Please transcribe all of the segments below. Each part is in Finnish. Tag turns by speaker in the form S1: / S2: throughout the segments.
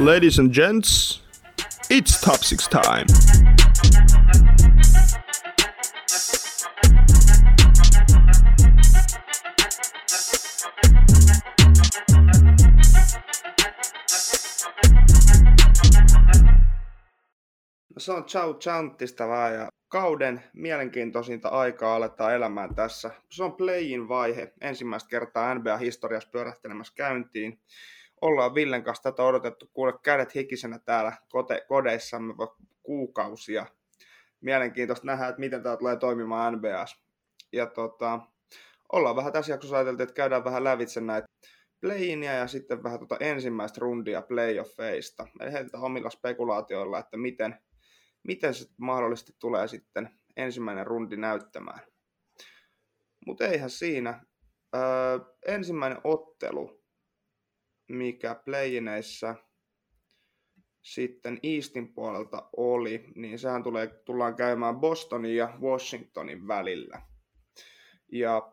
S1: Ladies and gents, it's top six time.
S2: Se on Ciao Chantista vaan ja kauden mielenkiintoisinta aikaa aletaan elämään tässä. Se on playin vaihe. Ensimmäistä kertaa NBA-historiassa pyörähtelemässä käyntiin. Ollaan Villen kanssa tätä odotettu kuule kädet hikisenä täällä kote, kodeissamme kuukausia. Mielenkiintoista nähdä, että miten tämä tulee toimimaan NBAs. Ja tota, ollaan vähän tässä jaksossa ajateltu, että käydään vähän lävitse näitä playinia ja sitten vähän tuota ensimmäistä rundia playoffeista. Eli heitetään omilla spekulaatioilla, että miten, miten se mahdollisesti tulee sitten ensimmäinen rundi näyttämään. Mutta eihän siinä. Öö, ensimmäinen ottelu, mikä playineissä sitten Eastin puolelta oli, niin sehän tulee, tullaan käymään Bostonin ja Washingtonin välillä. Ja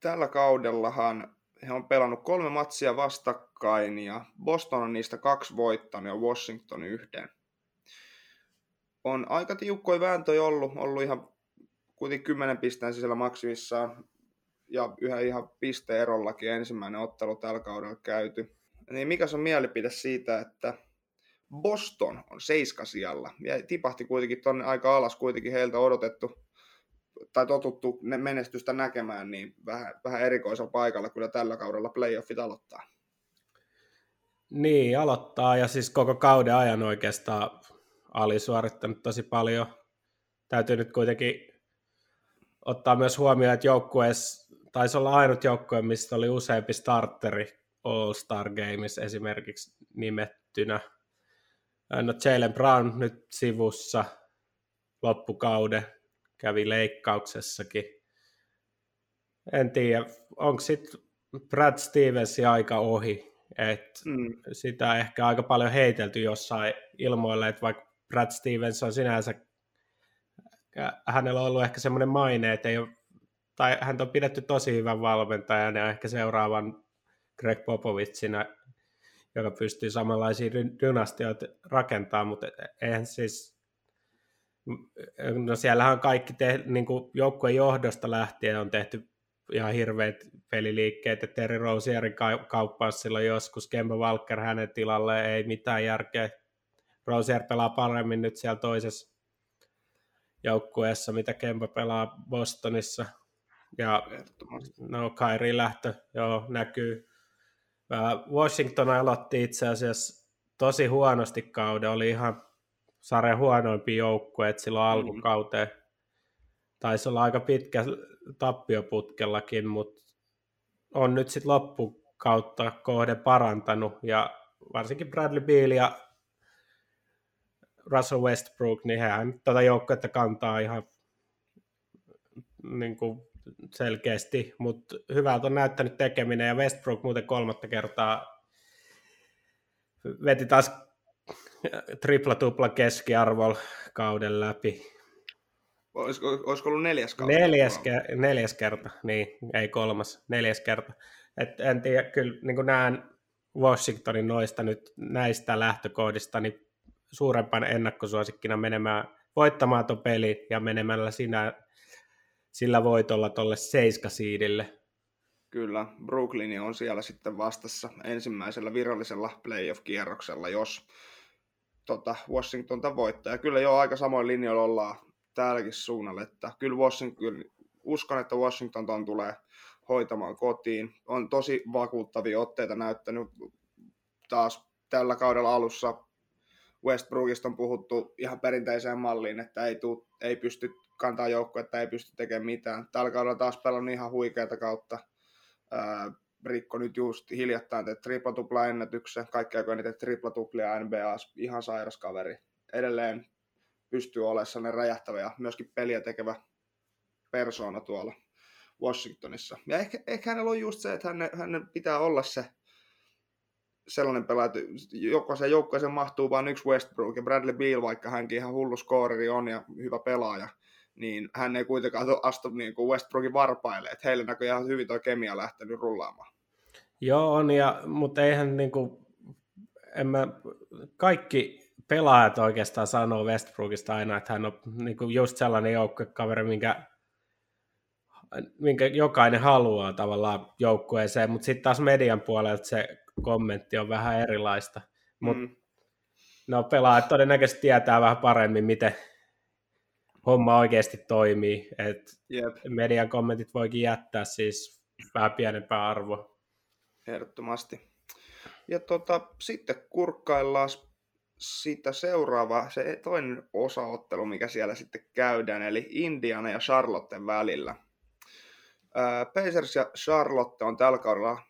S2: tällä kaudellahan he on pelannut kolme matsia vastakkain ja Boston on niistä kaksi voittanut ja Washington yhden on aika tiukkoja vääntöjä ollut, ollut ihan kuitenkin 10 pisteen sisällä maksimissaan ja yhä ihan pisteerollakin ensimmäinen ottelu tällä kaudella käyty. Niin mikä on mielipide siitä, että Boston on seiskasijalla ja tipahti kuitenkin tonne aika alas, kuitenkin heiltä odotettu tai totuttu menestystä näkemään, niin vähän, vähän erikoisella paikalla kyllä tällä kaudella playoffit aloittaa.
S3: Niin, aloittaa ja siis koko kauden ajan oikeastaan alisuorittanut tosi paljon. Täytyy nyt kuitenkin ottaa myös huomioon, että joukkueessa taisi olla ainut joukkue, mistä oli useampi starteri All-Star Games esimerkiksi nimettynä. No Jalen Brown nyt sivussa loppukauden, kävi leikkauksessakin. En tiedä, onko sitten Brad Stevensin aika ohi, että mm. sitä ehkä aika paljon heitelty jossain ilmoille, että vaikka Brad Stevens on sinänsä, hänellä on ollut ehkä semmoinen maine, että ei ole, tai hän on pidetty tosi hyvän valmentajan ja ehkä seuraavan Greg Popovitsina, joka pystyy samanlaisia dynastioita rakentamaan, mutta eihän siis, no siellähän on kaikki te, niin kuin joukkueen johdosta lähtien on tehty ihan hirveät peliliikkeet, että Terry Rosierin kauppaus silloin joskus, Kemba Walker hänen tilalle, ei mitään järkeä Rosier pelaa paremmin nyt siellä toisessa joukkueessa, mitä Kempa pelaa Bostonissa. Ja no Kairi lähtö, joo, näkyy. Washington aloitti itse asiassa tosi huonosti kauden, oli ihan sarjan huonoimpi joukkue, että silloin mm. alkukauteen taisi olla aika pitkä tappioputkellakin, mutta on nyt sitten loppukautta kohde parantanut ja varsinkin Bradley Beal ja Russell Westbrook, niin hän tätä joukkuetta kantaa ihan niin kuin selkeästi, mutta hyvältä on näyttänyt tekeminen, ja Westbrook muuten kolmatta kertaa veti taas tripla-tupla keskiarvolla kauden läpi.
S2: Olisiko, olisiko ollut neljäs kautta?
S3: Neljäs, ke- neljäs kerta, niin, ei kolmas, neljäs kerta. Et en tiedä, kyllä niin näen Washingtonin noista nyt näistä lähtökohdista, niin suurempana ennakkosuosikkina menemään voittamaan tuon pelin ja menemällä sinä, sillä voitolla tuolle seiskasiidille.
S2: Kyllä, Brooklyn on siellä sitten vastassa ensimmäisellä virallisella playoff-kierroksella, jos tota, Washington voittaa. Ja kyllä jo aika samoin linjoilla ollaan täälläkin suunnalla, että kyllä Washington, uskon, että Washington ton tulee hoitamaan kotiin. On tosi vakuuttavia otteita näyttänyt taas tällä kaudella alussa Westbrookista on puhuttu ihan perinteiseen malliin, että ei, tuu, ei pysty kantaa joukkoa, että ei pysty tekemään mitään. Tällä kaudella taas pelannut ihan huikeata kautta. Rikko nyt just hiljattain teet tripla ennätyksen, kaikki aikoina teet tripla NBA, ihan sairas kaveri. Edelleen pystyy olemaan sellainen räjähtävä ja myöskin peliä tekevä persoona tuolla Washingtonissa. Ja ehkä, ehkä hänellä on just se, että hänen, hänen pitää olla se sellainen pelaaja, että jokaisen joukkueeseen mahtuu vain yksi Westbrook ja Bradley Beal, vaikka hänkin ihan hullu skooreri on ja hyvä pelaaja, niin hän ei kuitenkaan astu niin kuin Westbrookin varpaille, että heille ihan hyvin tuo kemia lähtenyt rullaamaan.
S3: Joo, on, ja, mutta eihän niin kuin en mä, kaikki pelaajat oikeastaan sanoo Westbrookista aina, että hän on niin kuin just sellainen joukkuekaveri, minkä, minkä jokainen haluaa tavallaan joukkueeseen, mutta sitten taas median puolelta se kommentti on vähän erilaista. Mutta mm. no, pelaajat todennäköisesti tietää vähän paremmin, miten homma oikeasti toimii. Et yep. median kommentit voikin jättää siis vähän pienempää arvoa.
S2: Ehdottomasti. Ja tota, sitten kurkkaillaan sitä seuraava, se toinen osaottelu, mikä siellä sitten käydään, eli Indiana ja Charlotten välillä. Pacers ja Charlotte on tällä kaudella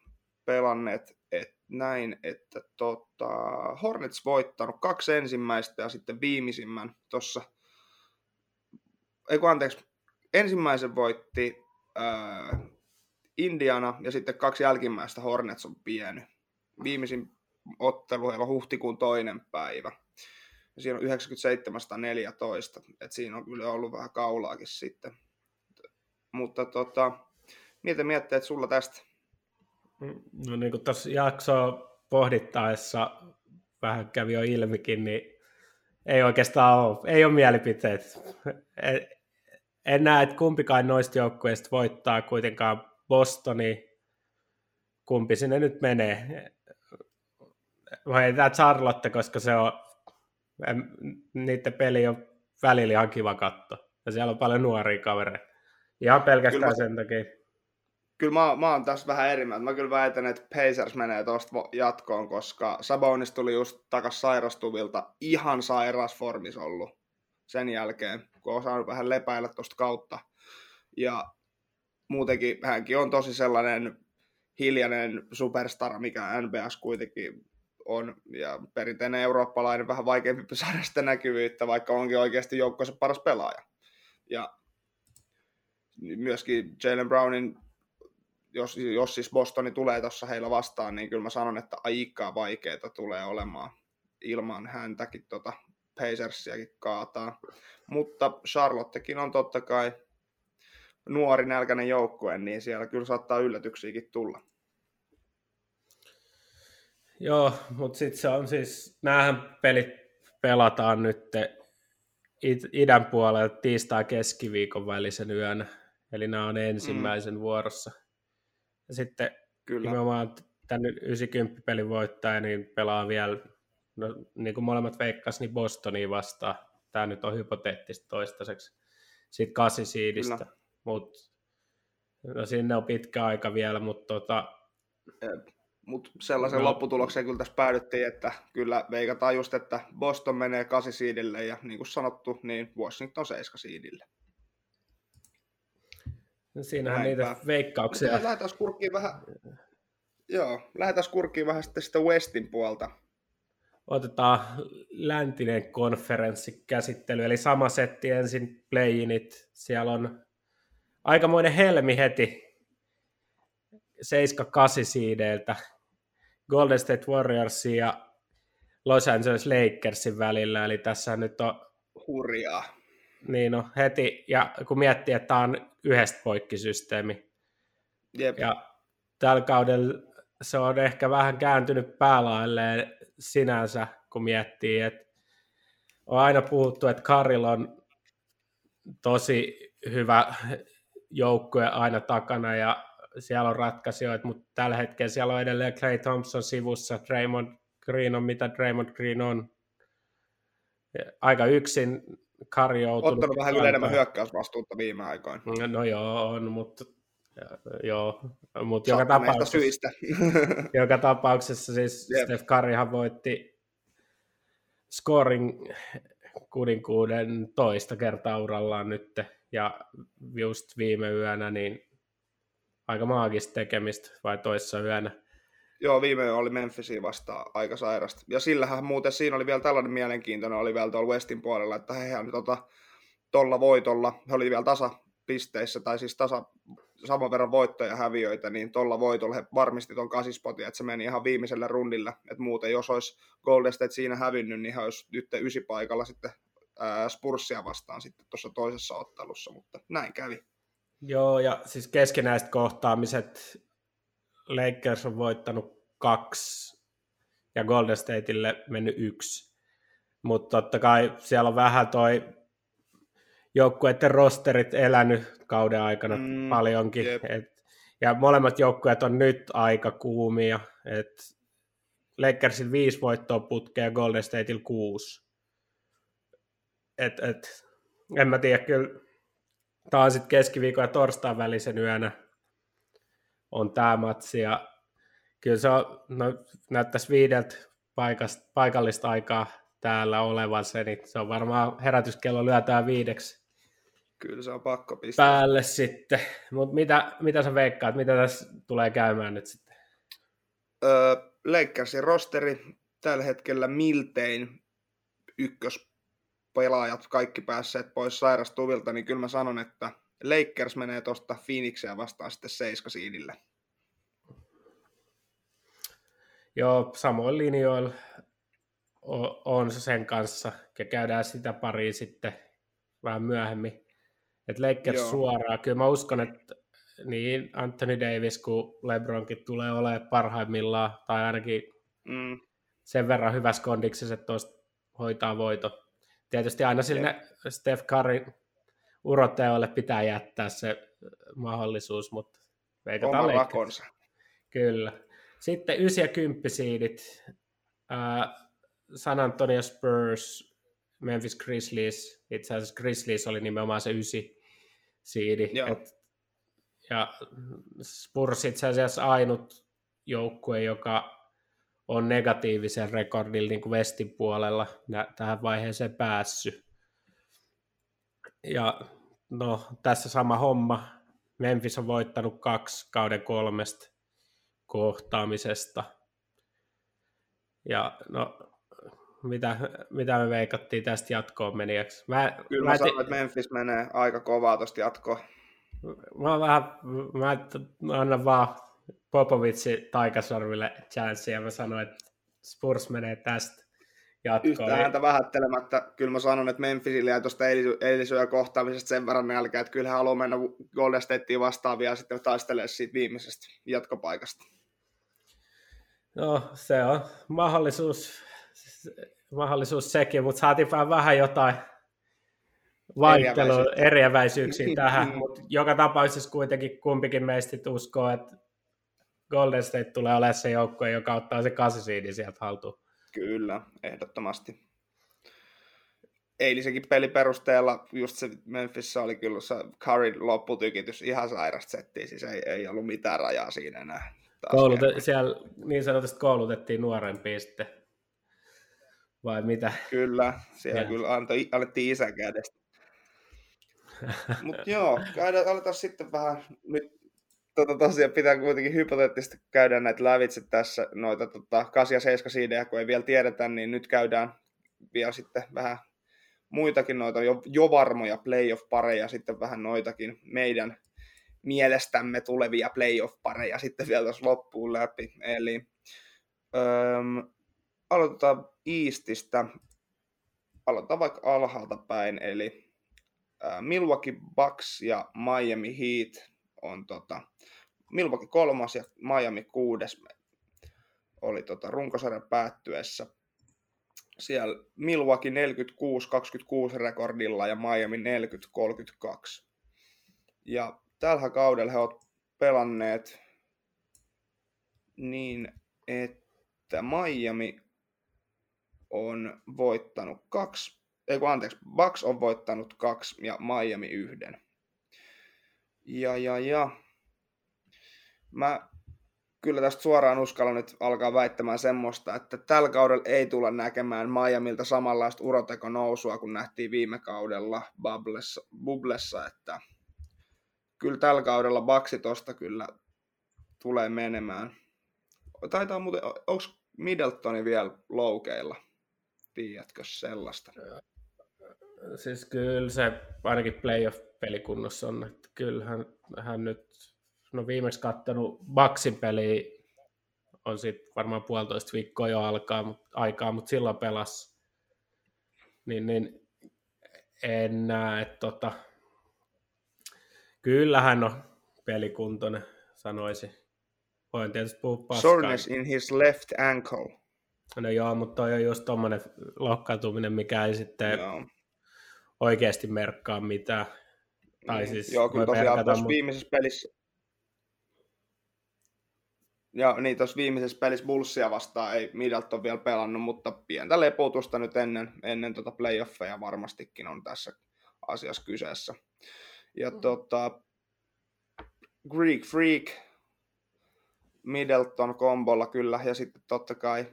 S2: pelanneet et näin, että tota, Hornets voittanut kaksi ensimmäistä ja sitten viimeisimmän tuossa, ei anteeksi, ensimmäisen voitti ää, Indiana ja sitten kaksi jälkimmäistä Hornets on pieni. Viimeisin ottelu heillä on huhtikuun toinen päivä. Ja siinä on 9714, että siinä on kyllä ollut vähän kaulaakin sitten. Mutta tota, mitä mietteet sulla tästä?
S3: No niin kuin tuossa jaksoa pohdittaessa vähän kävi jo ilmikin, niin ei oikeastaan ole, ei ole mielipiteet. En näe, että kumpikaan noista joukkueista voittaa kuitenkaan Bostoni, kumpi sinne nyt menee. Vai tämä Charlotte, koska se on, niiden peli on välillä ihan kiva katto. Ja siellä on paljon nuoria kavereita. Ihan pelkästään kyllä sen takia.
S2: Kyllä mä, mä oon tässä vähän eri mieltä. Mä kyllä väitän, että Pacers menee tuosta jatkoon, koska Sabonis tuli just takas sairastuvilta ihan sairas formis ollut sen jälkeen, kun on saanut vähän lepäillä tuosta kautta. Ja muutenkin hänkin on tosi sellainen hiljainen superstar, mikä NBS kuitenkin on, ja perinteinen eurooppalainen vähän vaikeampi saada sitä näkyvyyttä, vaikka onkin oikeasti joukkoissa paras pelaaja. Ja myöskin Jalen Brownin, jos, jos siis Bostoni tulee tuossa heillä vastaan, niin kyllä mä sanon, että aika vaikeaa tulee olemaan ilman häntäkin tota Pacersiakin kaataa. Mutta Charlottekin on totta kai nuori nälkäinen joukkue, niin siellä kyllä saattaa yllätyksiäkin tulla.
S3: Joo, mutta sitten se on siis, näähän pelit pelataan nyt idän puolella tiistai keskiviikon välisen yön, eli nämä on ensimmäisen mm. vuorossa. Ja sitten Kyllä. nimenomaan tämän 90 pelin voittaja, niin pelaa vielä, no, niin kuin molemmat veikkas, niin Bostonia vastaan. Tämä nyt on hypoteettista toistaiseksi. Sitten kasisiidistä. Kyllä mutta no sinne on pitkä aika vielä, mutta tota...
S2: Mutta sellaisen no. lopputulokseen kyllä tässä päädyttiin, että kyllä veikataan just, että Boston menee 8 siidille ja niin kuin sanottu, niin Washington 7 siidille.
S3: No siinähän Näinpä. niitä veikkauksia.
S2: Lähdetään kurkkiin vähän, joo, lähdetään kurkkiin vähän sitten sitä Westin puolta.
S3: Otetaan läntinen konferenssi käsittely, eli sama setti ensin playinit. Siellä on aikamoinen helmi heti 7-8 siideiltä Golden State Warriorsin ja Los Angeles Lakersin välillä, eli tässä nyt on...
S2: Hurjaa.
S3: Niin no, heti, ja kun miettii, että tämä on yhdestä poikkisysteemi.
S2: Jep.
S3: Ja tällä kaudella se on ehkä vähän kääntynyt päälailleen sinänsä, kun miettii, että on aina puhuttu, että Karil on tosi hyvä joukkue aina takana ja siellä on ratkaisijoita, mutta tällä hetkellä siellä on edelleen Clay Thompson sivussa, Draymond Green on mitä Draymond Green on. Aika yksin Kari joutunut.
S2: Ottanut vähän enemmän hyökkäysvastuutta viime aikoina.
S3: No, no joo, on, mutta joo, mutta joka tapauksessa,
S2: syistä.
S3: joka tapauksessa siis yep. Steph Curryhan voitti scoring kuuden toista kertaa urallaan nyt ja just viime yönä niin aika maagista tekemistä vai toissa yönä.
S2: Joo, viime yö oli Memphisiin vastaan aika sairasta. Ja sillähän muuten siinä oli vielä tällainen mielenkiintoinen, oli vielä tuolla Westin puolella, että hehän tota, tuolla voitolla, he oli vielä tasapisteissä, tai siis tasa, saman verran voittoja ja häviöitä, niin tuolla voitolla he varmisti tuon kasispotin, että se meni ihan viimeisellä rundilla, että muuten jos olisi Golden State siinä hävinnyt, niin he olisi nyt ysipaikalla sitten Spursia vastaan sitten tuossa toisessa ottelussa, mutta näin kävi.
S3: Joo, ja siis keskinäiset kohtaamiset Lakers on voittanut kaksi, ja Golden Stateille mennyt yksi. Mutta totta kai siellä on vähän toi joukkueiden rosterit elänyt kauden aikana mm, paljonkin. Et, ja molemmat joukkueet on nyt aika kuumia. Et Lakersin viisi voittoa putkea Golden Stateilla kuusi. Et, et, en mä tiedä, kyllä tämä on sitten keskiviikon ja torstain välisen yönä on tämä matsi ja kyllä se on, no, näyttäisi viideltä paikasta, paikallista aikaa täällä olevan se, niin se on varmaan herätyskello lyötään viideksi.
S2: Kyllä se on pakko pistää.
S3: Päälle sitten. Mutta mitä, mitä sä veikkaat, mitä tässä tulee käymään nyt sitten?
S2: Öö, Lakersin rosteri tällä hetkellä miltein ykköspelaajat kaikki päässeet pois sairastuvilta, niin kyllä mä sanon, että Lakers menee tuosta Phoenixia vastaan sitten seiskasiidille.
S3: Joo, samoin linjoilla on se sen kanssa, ja käydään sitä pariin sitten vähän myöhemmin. Että Lakers Joo. suoraan, kyllä mä uskon, että niin Anthony Davis kuin LeBronkin tulee olemaan parhaimmillaan, tai ainakin mm. sen verran hyvässä kondiksessa, että tuosta hoitaa voito. Tietysti aina sinne Steph Curry uroteolle pitää jättää se mahdollisuus, mutta
S2: veikataan Oma rakonsa.
S3: Kyllä. Sitten 9 ja 10 siidit. San Antonio Spurs, Memphis Grizzlies. Itse asiassa Grizzlies oli nimenomaan se 9 siidi. Et, ja Spurs itse asiassa ainut joukkue, joka on negatiivisen rekordilla niin kuin Westin puolella nä- tähän vaiheeseen päässyt. Ja no, tässä sama homma. Memphis on voittanut kaksi kauden kolmesta kohtaamisesta. Ja no, mitä, mitä me veikattiin tästä jatkoon meniäksi?
S2: Mä, Kyllä mä, mä sanoin, että Memphis menee aika kovaa tuosta jatkoon.
S3: Mä, vähän, mä annan vaan Popovitsi taikasarville chanssi ja mä sanoin, että Spurs menee tästä jatkoon.
S2: Yhtä häntä vähättelemättä, kyllä mä sanon, että Memphisille jäi tuosta eilisyö kohtaamisesta sen verran nälkä, että kyllä hän haluaa mennä Golden Stateen vastaavia ja sitten taistelee siitä viimeisestä jatkopaikasta.
S3: No, se on mahdollisuus, mahdollisuus sekin, mutta saatiin vähän jotain vaihtelua, eriäväisyyksiä tähän, mutta joka tapauksessa kuitenkin kumpikin meistä uskoo, että Golden State tulee olemaan se joukkue, joka ottaa se kasisiidi sieltä haltuun.
S2: Kyllä, ehdottomasti. Eilisenkin pelin perusteella just se Memphis oli kyllä se Curryn lopputykitys ihan sairasta settiä, siis ei, ei ollut mitään rajaa siinä enää.
S3: Koulute, siellä niin sanotusti koulutettiin nuorempia sitten, vai mitä?
S2: Kyllä, siellä ja. kyllä antoi, alettiin isän kädestä. Mutta joo, käydään, aletaan sitten vähän nyt tota, tosiaan pitää kuitenkin hypoteettisesti käydä näitä lävitse tässä, noita tota, 8 ja 7 siidejä, kun ei vielä tiedetä, niin nyt käydään vielä sitten vähän muitakin noita jo, jo varmoja playoff-pareja, sitten vähän noitakin meidän mielestämme tulevia playoff-pareja sitten vielä tuossa loppuun läpi. Eli öö, aloitetaan Eastistä, aloitetaan vaikka alhaalta päin, eli Milwaukee Bucks ja Miami Heat on tota, Milwaukee kolmas ja Miami kuudes oli tota runkosarjan päättyessä. Siellä Milwaukee 46-26 rekordilla ja Miami 40-32. Ja tällä kaudella he ovat pelanneet niin, että Miami on voittanut kaksi, ei kun anteeksi, Bucks on voittanut kaksi ja Miami yhden. Ja, ja, ja. Mä kyllä tästä suoraan uskallan nyt alkaa väittämään semmoista, että tällä kaudella ei tulla näkemään Miamilta samanlaista uroteko nousua kuin nähtiin viime kaudella Bubblessa, Bubblessa että kyllä tällä kaudella Baksi tosta kyllä tulee menemään. Taitaa muuten, onko Middletoni vielä loukeilla? Tiedätkö sellaista?
S3: Siis kyllä se ainakin playoff-pelikunnossa on, että kyllähän hän nyt, no viimeksi kattanut Baksin peli on sitten varmaan puolitoista viikkoa jo alkaa, mutta, aikaa, mutta silloin pelas. Niin, niin en näe, että tota, kyllähän on pelikuntoinen, sanoisin. Voin tietysti puhua paskaa.
S2: Soreness in his left ankle.
S3: No joo, mutta toi on just tommonen lohkautuminen, mikä ei sitten joo. oikeasti merkkaa mitään. Tai niin. siis
S2: joo, kyllä tosiaan tuossa mut... viimeisessä pelissä, ja niin tuossa viimeisessä pelissä Bullsia vastaan ei Middleton vielä pelannut, mutta pientä lepotusta nyt ennen, ennen tota playoffeja varmastikin on tässä asiassa kyseessä. Ja mm. tota, Greek Freak Middleton kombolla kyllä, ja sitten totta kai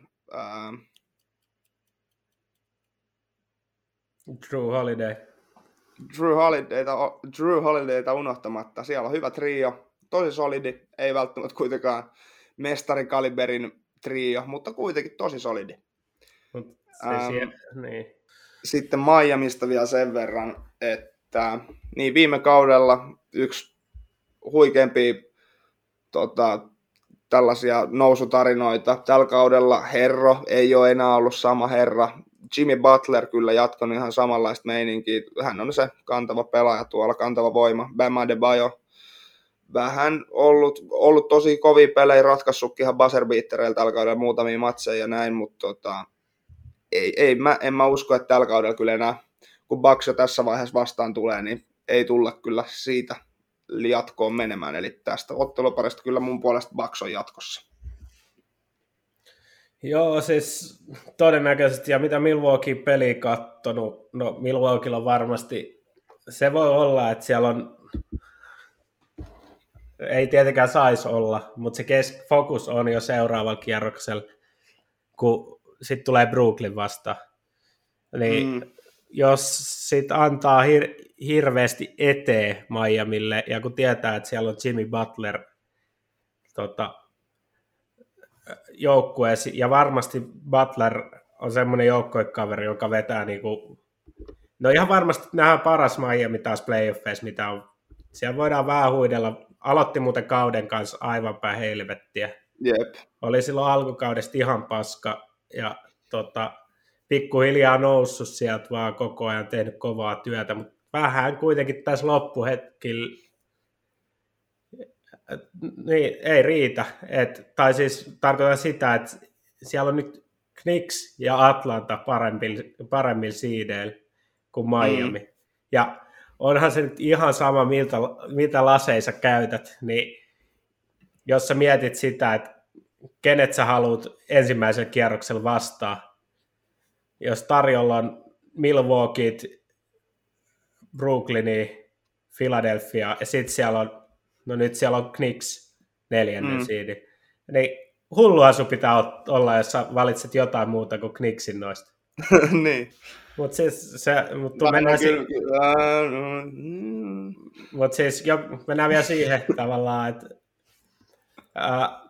S3: Drew Holiday.
S2: Drew Holidayta, Drew Holidayta unohtamatta. Siellä on hyvä trio, tosi solidi, ei välttämättä kuitenkaan mestarikaliberin trio, mutta kuitenkin tosi solidi.
S3: Mut se ähm, siellä, niin.
S2: Sitten Miamista vielä sen verran, että niin viime kaudella yksi huikeampi tota, tällaisia nousutarinoita. Tällä kaudella Herro ei ole enää ollut sama herra. Jimmy Butler kyllä jatkanut ihan samanlaista meininkiä. Hän on se kantava pelaaja tuolla, kantava voima. Bam Adebayo vähän ollut, ollut tosi kovia pelejä, ratkaissutkin ihan buzzer tällä kaudella muutamia matseja ja näin, mutta tota, ei, ei mä, en mä usko, että tällä kaudella kyllä enää, kun Bucks tässä vaiheessa vastaan tulee, niin ei tulla kyllä siitä jatkoon menemään. Eli tästä otteluparista kyllä mun puolesta Bucks on jatkossa.
S3: Joo, siis todennäköisesti, ja mitä Milwaukee peli kattonut, no Milwaukeella on varmasti, se voi olla, että siellä on ei tietenkään saisi olla, mutta se kes- fokus on jo seuraavalla kierroksella, kun sitten tulee Brooklyn vasta. Niin mm. Jos sit antaa hir- hirveästi eteen Miamille, ja kun tietää, että siellä on Jimmy Butler tota, joukkueessa, ja varmasti Butler on semmoinen joukkuekaveri, joka vetää niinku, no ihan varmasti nähdään paras Miami taas playoffeissa, mitä on. Siellä voidaan vähän huidella aloitti muuten kauden kanssa aivan päin helvettiä.
S2: Jep.
S3: Oli silloin alkukaudesta ihan paska ja tota, pikkuhiljaa noussut sieltä vaan koko ajan tehnyt kovaa työtä, mutta vähän kuitenkin tässä loppuhetkillä niin, ei riitä. Et, tai siis tarkoitan sitä, että siellä on nyt Knicks ja Atlanta paremmilla, paremmilla siideillä kuin Miami. Mm. Ja onhan se nyt ihan sama, miltä, mitä laseissa käytät, niin jos sä mietit sitä, että kenet sä haluat ensimmäisen kierroksella vastaa, jos tarjolla on Milwaukee, Brooklyni, Philadelphia ja sitten siellä on, no nyt siellä on Knicks neljännen mm. siidi, niin hullua sun pitää olla, jos sä valitset jotain muuta kuin Knicksin noista.
S2: niin.
S3: Mutta siis se, mut mennään, si- mm. mut siis jo, mennään vielä siihen tavallaan, että ää,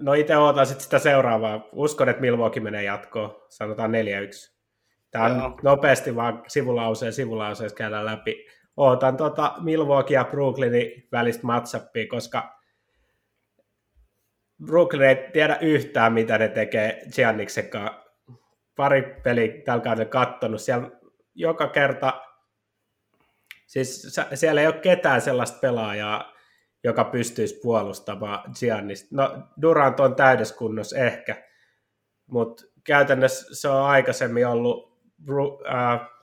S3: no itse ootan sit sitä seuraavaa. Uskon, että Milwaukee menee jatkoon, sanotaan 4-1. Tämä on Joo. nopeasti vaan sivulauseen sivulauseessa käydään läpi. Ootan tota Milwaukee ja Brooklynin välistä matchappia, koska Brooklyn ei tiedä yhtään, mitä ne tekee Gianniksen kanssa pari peli tällä kaudella kattonut. Siellä joka kerta, siis siellä ei ole ketään sellaista pelaajaa, joka pystyisi puolustamaan Giannista. No Durant on täydessä ehkä, mutta käytännössä se on aikaisemmin ollut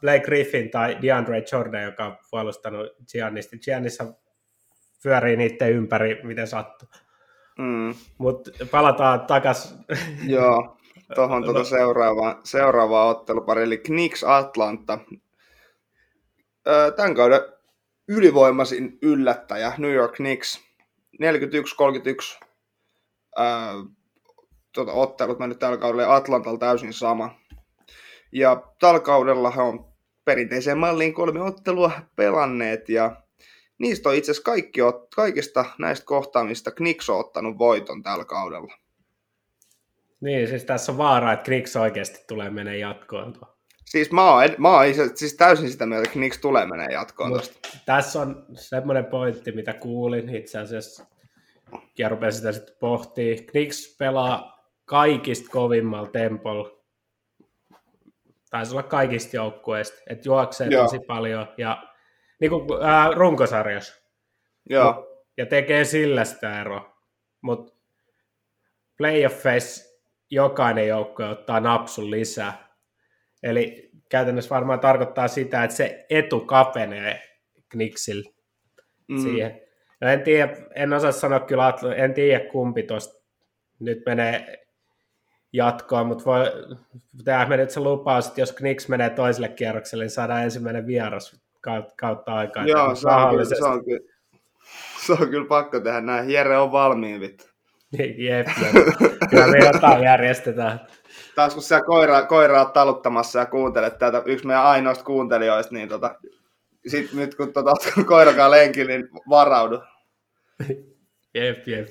S3: Blake Griffin tai DeAndre Jordan, joka on puolustanut Giannista. Giannissa pyörii niiden ympäri, miten sattuu. Mm. Mutta palataan takaisin.
S2: Joo, tuohon tuota seuraavaan, seuraavaan ottelupari, eli Knicks Atlanta. Tämän kauden ylivoimaisin yllättäjä, New York Knicks, 41-31 tuota, ottelut mennyt tällä kaudella Atlantalla täysin sama. Ja tällä kaudella he on perinteiseen malliin kolme ottelua pelanneet ja niistä on itse asiassa kaikki, kaikista näistä kohtaamista Knicks on ottanut voiton tällä kaudella.
S3: Niin, siis tässä on vaara, että Knicks oikeasti tulee menee jatkoon tuo.
S2: Siis mä oon, mä oon siis täysin sitä mieltä, että Knicks tulee menee jatkoon tosta.
S3: Tässä on semmoinen pointti, mitä kuulin itse asiassa, ja rupesin sitä sitten pohtimaan. Knicks pelaa kaikista kovimmalla tempolla, taisi olla kaikista joukkueista, että juoksee Joo. tosi paljon, ja niin kuin äh, runkosarjassa.
S2: Joo.
S3: Ja tekee sillä sitä eroa. Mutta playoffeissa jokainen joukko ottaa napsun lisää. Eli käytännössä varmaan tarkoittaa sitä, että se etu kapenee Knicksillä mm. siihen. No en tiedä, en osaa sanoa kyllä, en tiedä kumpi tuosta nyt menee jatkoon, mutta voi tehdä nyt se lupaus, että jos Knicks menee toiselle kierrokselle, niin saadaan ensimmäinen vieras kautta aikaa.
S2: Joo, se on, kyllä, se, on kyllä, se on kyllä pakko tehdä näin. Jere on valmiin vittu.
S3: Jep, jep. Kyllä me jotain järjestetään.
S2: Taas kun siellä koira, koira on taluttamassa ja kuuntelet tätä, yksi meidän ainoista kuuntelijoista, niin tota, sit nyt kun tota, koirakaan lenki, niin varaudu.
S3: Jep, jep.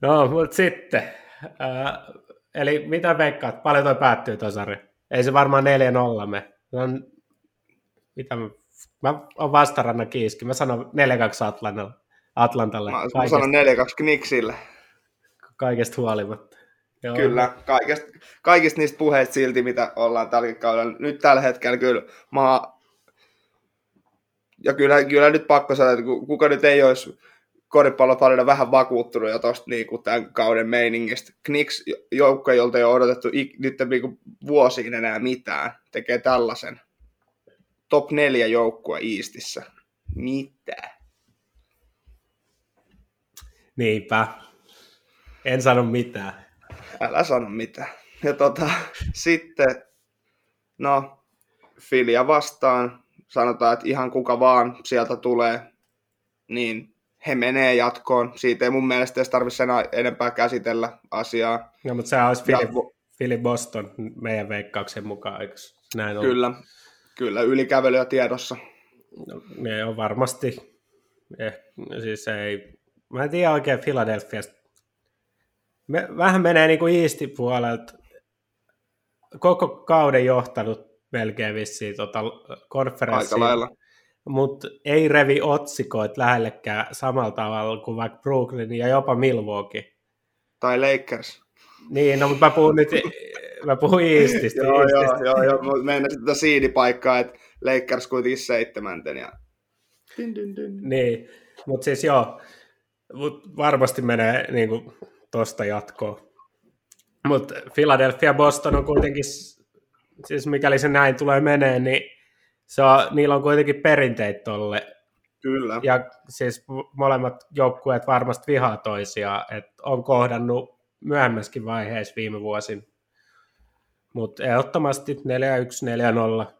S3: No, mutta sitten, äh, eli mitä veikkaat, paljon toi päättyy toi sarja? Ei se varmaan 4-0 me. No, mitä mä, mä oon vastaranna kiiski, mä sanon 4-2 Atlantalle. Atlantalle.
S2: Mä, mä sanon 4-2 Knicksille
S3: kaikesta huolimatta.
S2: Joo. Kyllä, kaikista, kaikista niistä puheista silti, mitä ollaan tällä kaudella. Nyt tällä hetkellä kyllä mä ja kyllä, kyllä nyt pakko sanoa, että kuka nyt ei olisi koripallofanina vähän vakuuttunut jo tuosta niin tämän kauden meiningistä. Knicks joukko, jolta ei ole odotettu nyt niin kuin vuosiin enää mitään, tekee tällaisen. Top neljä joukkua Iistissä. Mitä?
S3: Niinpä. En sano mitään.
S2: Älä sano mitään. Ja tota, sitten, no, Filia vastaan, sanotaan, että ihan kuka vaan sieltä tulee, niin he menee jatkoon. Siitä ei mun mielestä edes tarvitse enää enempää käsitellä asiaa.
S3: No, mutta se olisi Philip, ja, Philip Boston meidän veikkauksen mukaan, eikö näin
S2: Kyllä, ollut? kyllä, ylikävelyä tiedossa.
S3: No, ne on varmasti, eh, siis ei, mä en tiedä oikein Philadelphiasta me, vähän menee niin kuin Eastin puolelta. Koko kauden johtanut melkein vissiin tota konferenssiin. Aika lailla. Mutta ei revi otsikoit lähellekään samalla tavalla kuin vaikka Brooklyn ja jopa Milwaukee.
S2: Tai Lakers.
S3: Niin, no mutta mä puhun nyt, mä puhun Eastistä.
S2: joo, joo, joo, joo, mennä sitä siidipaikkaa, että Lakers kuitenkin seitsemänten. Ja...
S3: Dyn, dyn, dyn. Niin, mutta siis joo, mut varmasti menee niin kuin, tuosta jatkoa. Mutta Philadelphia Boston on kuitenkin, siis mikäli se näin tulee menee, niin se on, niillä on kuitenkin perinteitä tolle.
S2: Kyllä.
S3: Ja siis molemmat joukkueet varmasti vihaa toisiaan, että on kohdannut myöhemmäskin vaiheessa viime vuosin. Mutta ehdottomasti 4-1, 4-0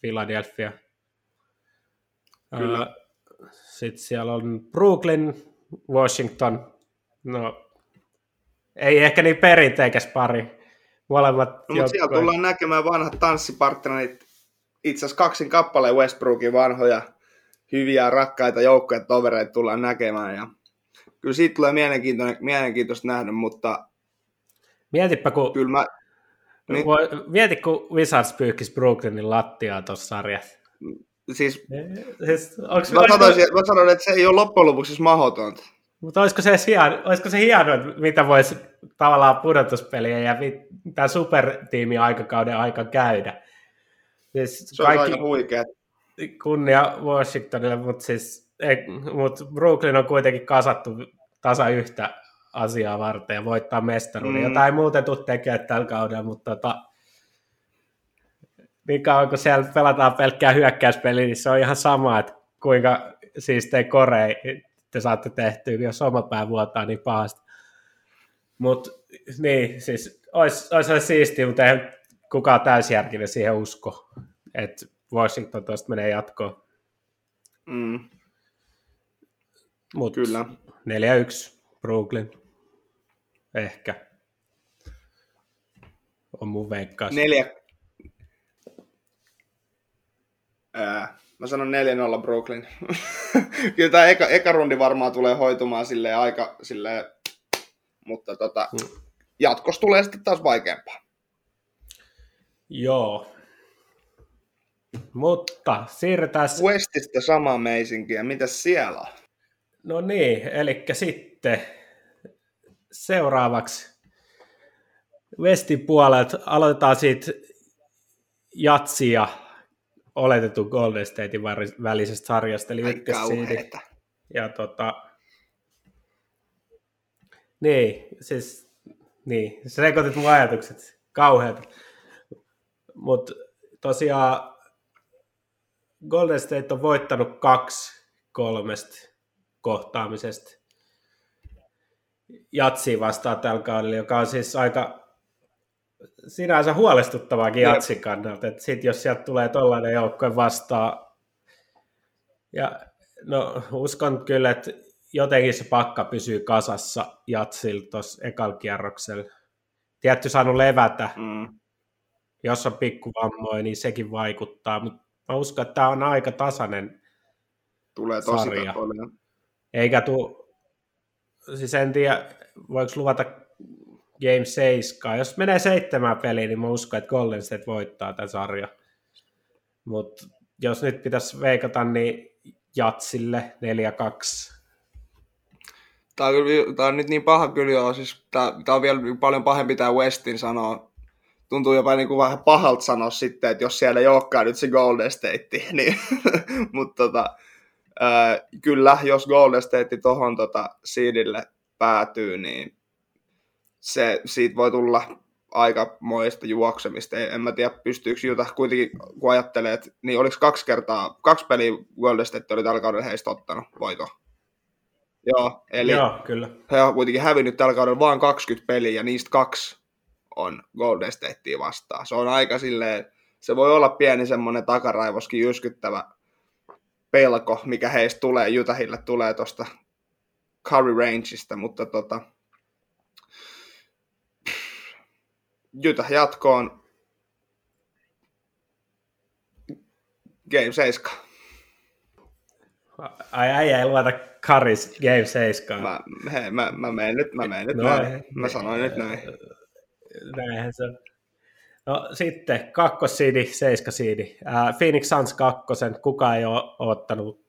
S3: Philadelphia. Kyllä. Sitten siellä on Brooklyn, Washington, No, ei ehkä niin perinteikäs pari. Molemmat
S2: no, mutta siellä tullaan näkemään vanhat tanssipartnerit, itse asiassa kaksin kappaleen Westbrookin vanhoja, hyviä, rakkaita joukkoja, tovereita tullaan näkemään. Ja kyllä siitä tulee mielenkiintoista nähdä, mutta...
S3: Mietipä, kun... Kyllä mä... Niin... Mieti, kun Wizards pyyhkisi Brooklynin lattiaa tuossa sarjassa.
S2: Siis, siis mä, sanoisin, mä sanoin, että se ei ole loppujen lopuksi mahdotonta.
S3: Mutta olisiko se, hieno, olisiko se hienoa, mitä voisi tavallaan pudotuspeliä ja tämä supertiimi aikakauden aika käydä?
S2: Siis se kaikki, on aika huikea.
S3: Kunnia Washingtonille, mutta siis ei, mut Brooklyn on kuitenkin kasattu tasa yhtä asiaa varten ja voittaa mestaruuden. Mm. Jotain muuten tuu tekemään tällä kaudella, mutta tota, niin kauan kun siellä pelataan pelkkää hyökkäyspeliä, niin se on ihan sama, että kuinka siis te korei te saatte tehtyä, jos oma pää vuotaa niin pahasti. Mutta niin, siis olisi, olisi siistiä, mutta ei kukaan täysjärkinen siihen usko, että Washington tuosta menee jatkoon.
S2: Mm.
S3: Mut
S2: Kyllä.
S3: 4-1 Brooklyn. Ehkä. On mun veikkaus.
S2: Neljä. Ää, Mä sanon 4-0 Brooklyn. Kyllä tämä eka, eka rundi varmaan tulee hoitumaan sille aika silleen, mutta tota, hmm. jatkos tulee sitten taas vaikeampaa.
S3: Joo. Mutta siirretään...
S2: Westistä sama meisinkiä. Mitä siellä on?
S3: No niin, eli sitten seuraavaksi Westin puolelta aloitetaan siitä jatsia oletetun Golden Statein välisestä sarjasta, eli ykkössiidi. Ja tota, niin, siis Niin, sä sekoitit mun ajatukset. Kauheat. Mutta tosiaan Golden State on voittanut kaksi kolmesta kohtaamisesta jatsiin vastaan tällä kaudella, joka on siis aika sinänsä huolestuttavaakin jatsin kannalta, että sit jos sieltä tulee tollainen joukkue vastaan, ja no uskon kyllä, että jotenkin se pakka pysyy kasassa jatsilla tuossa ekalla kierroksella. Tietty saanut levätä, mm. jos on pikkuvammoja, niin sekin vaikuttaa, mutta mä uskon, että tämä on aika tasainen
S2: Tulee tosi
S3: sarja. Eikä tuu, siis en tiedä, voiko luvata Game 7. Jos menee seitsemän peliä, niin mä uskon, että Golden State voittaa tämän sarjan. Mutta jos nyt pitäisi veikata, niin Jatsille 4-2.
S2: Tämä on, tämä on nyt niin paha kyllä joo, siis tämä, tämä on vielä paljon pahempi tämä Westin sanoa. Tuntuu jopa niin kuin vähän pahalta sanoa sitten, että jos siellä ei olekaan nyt se Golden State, niin, mutta tota, äh, kyllä, jos Golden State tuohon tota, seedille päätyy, niin se, siitä voi tulla aika moista juoksemista. En, en mä tiedä, pystyykö Juta kuitenkin, kun ajattelee, että niin oliko kaksi kertaa, kaksi peliä Golden State oli tällä kaudella heistä ottanut voito. Joo, eli
S3: Joo, kyllä.
S2: he on kuitenkin hävinnyt tällä kaudella vain 20 peliä, ja niistä kaksi on Golden Statea vastaan. Se on aika silleen, se voi olla pieni semmoinen takaraivoskin jyskyttävä pelko, mikä heistä tulee, Jutahille tulee tuosta Curry Rangeista, mutta tota, Jytä jatkoon. Game 7.
S3: Ai ai ei luota Karis Game 7.
S2: Mä, hei, mä, mä menen nyt, mä menen nyt no, näin. Mä sanoin nyt näin.
S3: Näinhän se No sitten kakkosiidi, seiskasiidi. Uh, Phoenix Suns kakkosen, kuka ei ole ottanut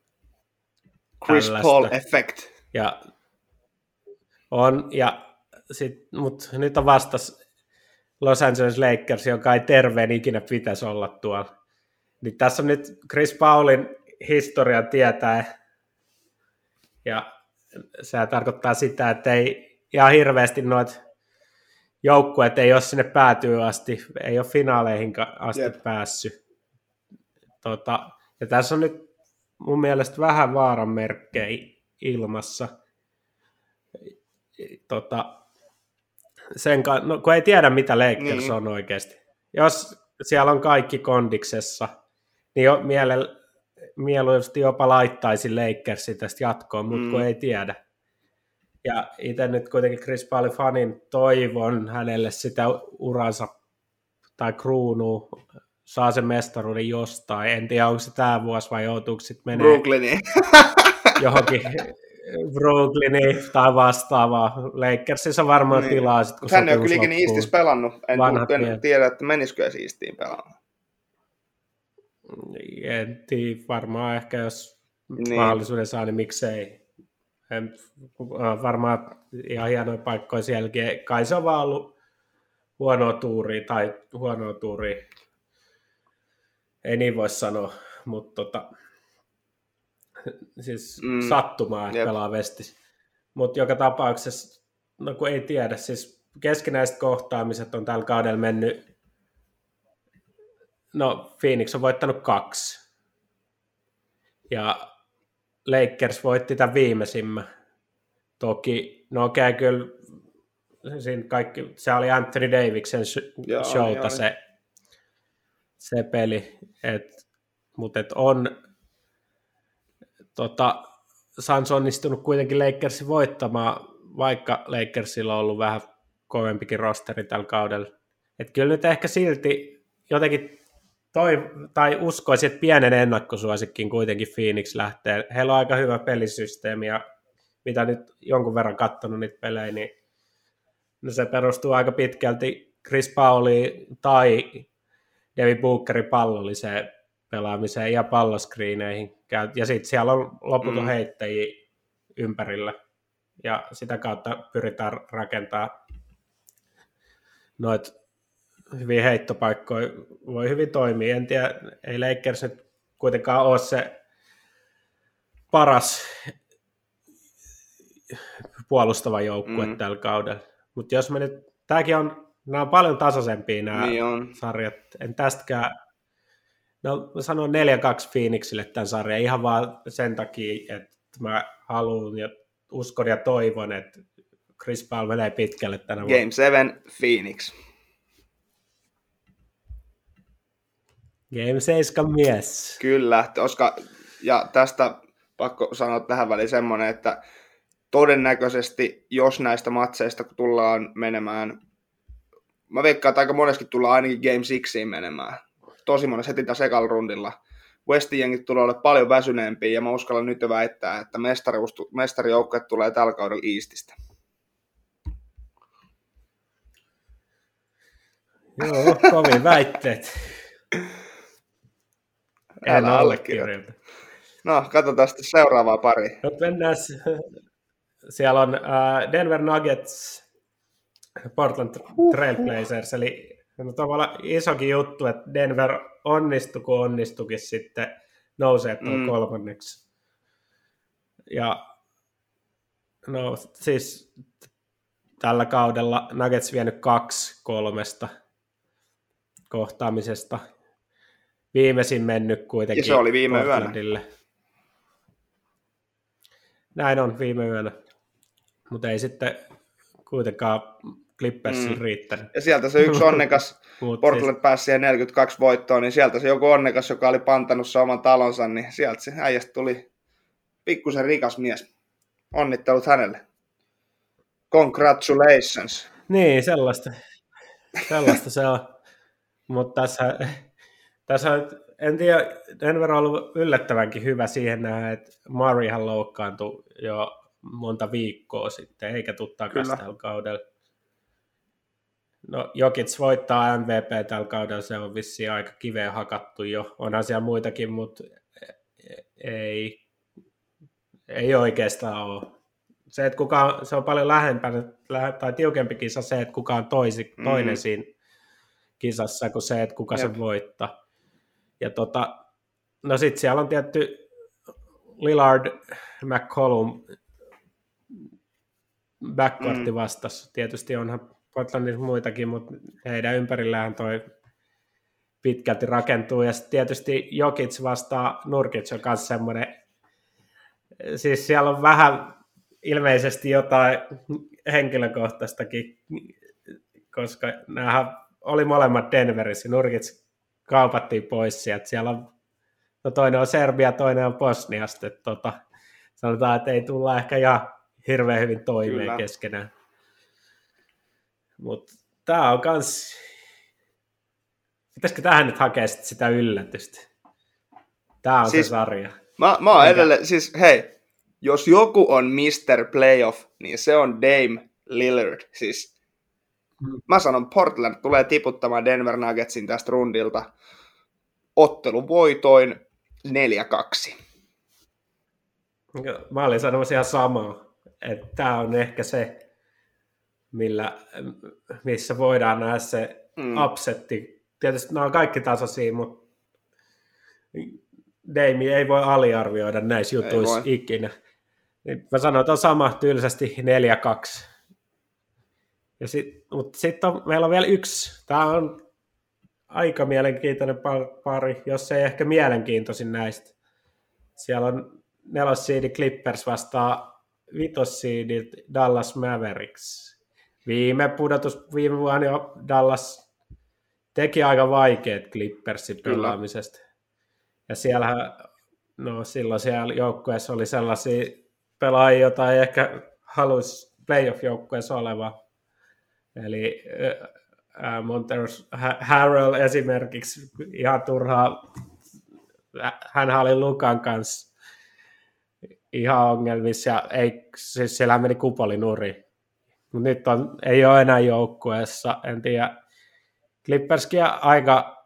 S2: Chris tällaista. Paul effect.
S3: Ja on, ja sit, mut nyt on vastas Los Angeles Lakers, joka ei terveen ikinä pitäisi olla tuolla. Niin tässä on nyt Chris Paulin historia tietää, ja se tarkoittaa sitä, että ei ihan hirveästi noita joukkueet ei ole sinne päätyy asti, ei ole finaaleihin asti yep. päässyt. Tota, ja tässä on nyt mun mielestä vähän vaaran merkkejä ilmassa. Tota, sen, no, kun ei tiedä, mitä Lakers niin. on oikeasti. Jos siellä on kaikki kondiksessa, niin jo miele, mieluusti jopa laittaisi Lakersin tästä jatkoon, mutta mm. kun ei tiedä. Ja itse nyt kuitenkin Chris Paulin fanin toivon hänelle sitä uransa tai kruunuu, saa sen mestaruuden jostain. En tiedä, onko se tämä vuosi vai joutuuko sitten menee
S2: Brooklyniin.
S3: johonkin Brooklyni tai vastaavaa. Lakersissa varmaan niin. tilaa sit, kun
S2: Hän ei ole kylläkin Eastissä pelannut. En, en tiedä, että menisikö Eastiin pelaamaan.
S3: En tiedä, varmaan ehkä jos niin. mahdollisuuden saa, niin miksei. En, varmaan ihan hienoja paikkoja sielläkin. Kai se on vaan ollut huonoa tuuria tai huonoa tuuria. Ei niin voi sanoa, mutta tota, siis mm. sattumaa, että Jep. pelaa vestis. Mutta joka tapauksessa, no kun ei tiedä, siis keskinäiset kohtaamiset on tällä kaudella mennyt, no Phoenix on voittanut kaksi. Ja Lakers voitti tämän viimeisimmän. Toki, no okei, okay, kyllä siinä kaikki, se oli Anthony Daviksen showta niin se, se peli, et, mutta et on tota, Sans onnistunut kuitenkin Lakersin voittamaan, vaikka Lakersilla on ollut vähän kovempikin rosteri tällä kaudella. Et kyllä nyt ehkä silti jotenkin toi, tai uskoisin, että pienen ennakkosuosikkin kuitenkin Phoenix lähtee. Heillä on aika hyvä pelisysteemi ja mitä nyt jonkun verran katsonut niitä pelejä, niin no se perustuu aika pitkälti Chris Pauli tai Devin Bookerin pallolliseen pelaamiseen ja palloskriineihin. Ja sitten siellä on loputon mm. heittäjiä ympärillä. Ja sitä kautta pyritään rakentaa noita hyviä heittopaikkoja. Voi hyvin toimia. En tiedä, ei Lakers nyt kuitenkaan ole se paras puolustava joukkue mm. tällä kaudella. Mutta jos me nyt tämäkin on, nämä on paljon tasaisempia nämä
S2: Niin on.
S3: sarjat. En tästäkään, no mä sanon 4-2 Phoenixille tämän sarjan ihan vaan sen takia, että mä haluan ja uskon ja toivon, että Chris Paul menee pitkälle tänä vuonna.
S2: Game 7 Phoenix.
S3: Game 7 mies.
S2: Kyllä, koska, ja tästä pakko sanoa tähän väliin semmoinen, että todennäköisesti, jos näistä matseista tullaan menemään, mä veikkaan, että aika monesti tullaan ainakin Game 6 menemään. Tosi monessa heti tässä ekalla rundilla. Westin jengit tulee olla paljon väsyneempiä, ja mä uskallan nyt jo väittää, että mestarijoukkueet tulee tällä kaudella Eastistä.
S3: Joo, kovin väitteet. En
S2: Älä
S3: allekirjoita.
S2: No, katsotaan sitten seuraavaa pari.
S3: No, mennään. Siellä on uh, Denver Nuggets, Portland Trailblazers, eli no, tavallaan isokin juttu, että Denver onnistui, kun onnistukin sitten nousee tuon
S2: Mm.
S3: kolmanneksi. Ja no siis tällä kaudella Nuggets vienyt kaksi kolmesta kohtaamisesta. Viimeisin mennyt kuitenkin
S2: Ja se oli viime yönä.
S3: Näin on viime yönä. Mutta ei sitten kuitenkaan Clippersilla
S2: Mm.
S3: riittänyt.
S2: Ja sieltä se yksi onnekas
S3: Mut
S2: Portland pääsi siihen 42 voittoon, niin sieltä se joku onnekas, joka oli pantannut se oman talonsa, niin sieltä se äijästä tuli pikkusen rikas mies. Onnittelut hänelle. Congratulations.
S3: Siis, niin, sellaista, sellaista se on. Mutta tässä, tässä on, en tiedä, Denver on ollut yllättävänkin hyvä siihen nähdä, että Murrayhan loukkaantui jo monta viikkoa sitten, eikä
S2: Kyllä.
S3: tällä kaudella. No, Jokic voittaa MVP tällä kaudella, se on vissiin aika kiveen hakattu jo. Onhan siellä muitakin, mutta ei, ei oikeastaan ole. Se, että kuka, se on paljon lähempänä lähe- tai tiukempi kisa se, että kuka on toisi,
S2: Mm.
S3: toinen siinä kisassa, kuin se, että kuka
S2: Jep.
S3: sen voittaa. Ja tota, no sitten siellä on tietty Lillard, McCollum, backcourtti
S2: Mm.
S3: vastassa. Tietysti onhan Portlandissa muitakin, mutta heidän ympärillään toi pitkälti rakentuu. Ja sitten tietysti Jokic vastaa Nurkic on kanssa semmoinen, siis siellä on vähän ilmeisesti jotain henkilökohtaistakin, koska nämä oli molemmat Denverissä. Nurkic kaupattiin pois sieltä. Siellä on, no toinen on Serbia, toinen on Bosniasta. Tota, sanotaan, että ei tulla ehkä ihan hirveän hyvin toimeen.
S2: Kyllä.
S3: keskenään. Mutta tämä on kans... Pitäisikö tähän nyt hakea sit sitä yllätystä? Tämä on siis... Se sarja.
S2: Mä, mä oon edelleen, siis hei, jos joku on Mr. Playoff, niin se on Dame Lillard. Siis
S3: Mm.
S2: mä sanon, Portland tulee tiputtamaan Denver Nuggetsin tästä rundilta otteluvoitoin 4-2.
S3: Mä olin sanomassa ihan samaa, että tämä on ehkä se, millä, missä voidaan nähdä se
S2: Mm.
S3: upsetti. Tietysti nämä on kaikki tasaisia, mutta Dami ei voi aliarvioida näissä jutuissa ikinä. Niin mä sanoin, että on sama tylsästi 4-2. Ja sit, mutta sitten meillä on vielä yksi. Tämä on aika mielenkiintoinen par- pari, jos ei ehkä mielenkiintoisin näistä. Siellä on nelossiidi Clippers vastaa vitossiidi Dallas Mavericks. Viime pudotus, viime vuonna jo Dallas teki aika vaikeat Clippersin pelaamisesta. Ja siellähän, no silloin siellä joukkueessa oli sellaisia pelaajia, joita ei ehkä haluaisi playoff-joukkueessa oleva. Eli äh, Monteros Harrell esimerkiksi ihan turhaa, hän oli Lukan kanssa ihan ongelmissa ja ei, siis siellä meni kupoli nuri. Mut nyt on, ei ole enää joukkueessa, en tiedä. Clipperskin aika,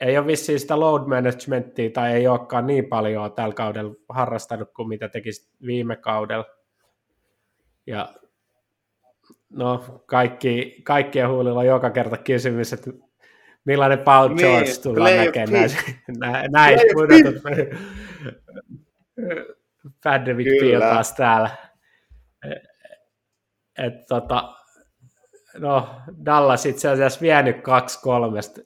S3: ei ole vissiin sitä load managementtia tai ei olekaan niin paljon tällä kaudella harrastanut kuin mitä tekisi viime kaudella. Ja no kaikki, kaikkien huulilla on joka kerta kysymys, että millainen Paul
S2: Niin,
S3: George tullaan näkemään näissä, nä- näissä
S2: Playoff
S3: pudotut. Pandemic. Peel taas täällä. Et, tota, no Dallas itse asiassa vienyt kaksi kolmesta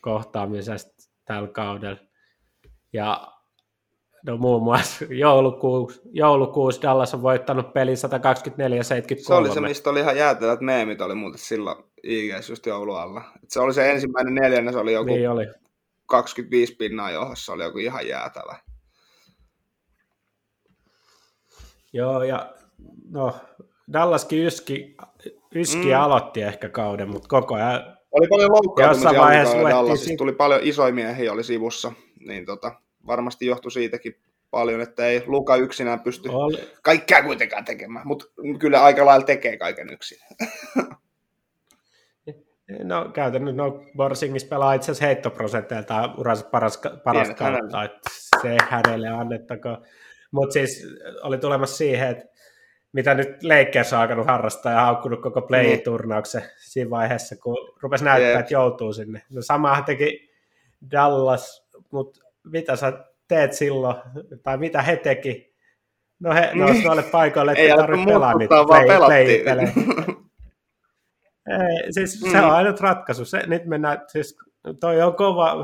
S3: kohtaamisesta tällä kaudella. Ja no muun muassa joulukuussa, joulukuussa Dallas on voittanut pelin 124-73.
S2: Se oli se, mistä oli ihan jäätelät meemit, oli muuten silloin IGS just joulualla. Et se oli se ensimmäinen neljännes, oli joku niin oli. 25 pinnaa johdossa, oli joku ihan jäätävä.
S3: Joo, ja no, Dallaskin yski, yski mm. aloitti ehkä kauden, mutta koko ajan...
S2: Oli paljon loukkaantumisia vaiheessa Dallasista, si- tuli paljon isoja miehiä oli sivussa, niin tota, varmasti johtui siitäkin paljon, että ei Luka yksinään pysty oli. kaikkea kuitenkaan tekemään, mutta kyllä aika lailla tekee kaiken yksin.
S3: No käytännössä no, Borsingis pelaa itse asiassa heittoprosenteilta uransa paras, paras kautta, että se hänelle annettako. Mutta siis oli tulemassa siihen, että mitä nyt Lakers on alkanut harrastaa ja haukkunut koko play-turnauksen siinä vaiheessa, kun rupesi näyttää, yeah. että joutuu sinne. No samahan teki Dallas, mutta mitä sä teet silloin, tai mitä he teki? No he nousi niin. noille paikoille, että ei tarvitse pelaa niitä play, play Ei, siis mm. se on ainut ratkaisu. Se, nyt mennään, siis toi on kova,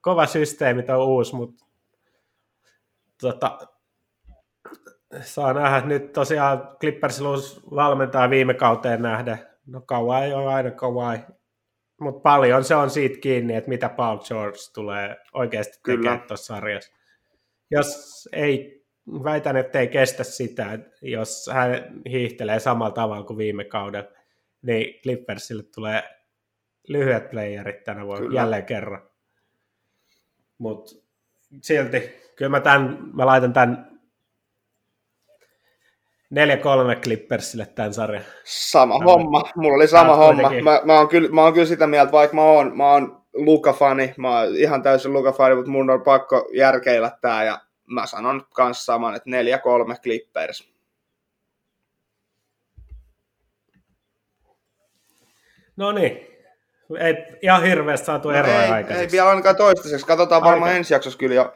S3: kova systeemi, toi uusi, mutta tota, saa nähdä. Nyt tosiaan Clippers valmentaa viime kauteen nähdä. No kauan ei ole aina kauan. Mutta paljon se on siitä kiinni, että mitä Paul George tulee oikeasti tekemään tuossa sarjassa. Jos ei, väitän, että ei kestä sitä, jos hän hiihtelee samalla tavalla kuin viime kaudella, niin Clippersille tulee lyhyet playerit tänä vuonna kyllä. jälleen kerran. Mutta silti, kyllä mä, tämän, mä laitan tämän 4-3 Clippersille tämän sarjan.
S2: Sama mä homma. Mulla oli sama homma. Mä, mä, oon kyllä, mä oon kyllä sitä mieltä, vaikka mä oon, mä oon Luka-fani, mä oon ihan täysin Luka-fani, mutta mun on pakko järkeillä tää ja mä sanon kanssa saman, että 4-3 Clippers.
S3: No niin, ei ihan hirveästi saatu no eroa
S2: ei, aikaiseksi. Ei vielä ainakaan toistaiseksi. Katsotaan Aika. varmaan ensi jaksossa kyllä jo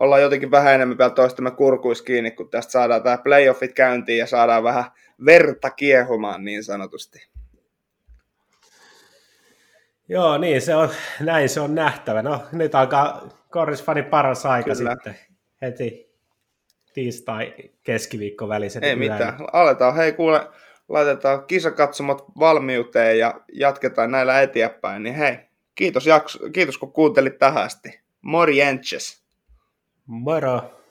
S2: ollaan jotenkin vähän enemmän vielä toistamme kurkuis kiinni, kun tästä saadaan tämä playoffit käyntiin ja saadaan vähän verta kiehumaan niin sanotusti.
S3: Joo, niin se on, näin se on nähtävä. No, nyt alkaa Korisfani paras aika Kyllä. sitten heti tiistai keskiviikko välisen.
S2: Ei yhden. mitään, aletaan. Hei kuule, laitetaan kisakatsomot valmiuteen ja jatketaan näillä eteenpäin. Niin hei, kiitos, jakso, kiitos kun kuuntelit tähän asti. Morjentses.
S3: Moro!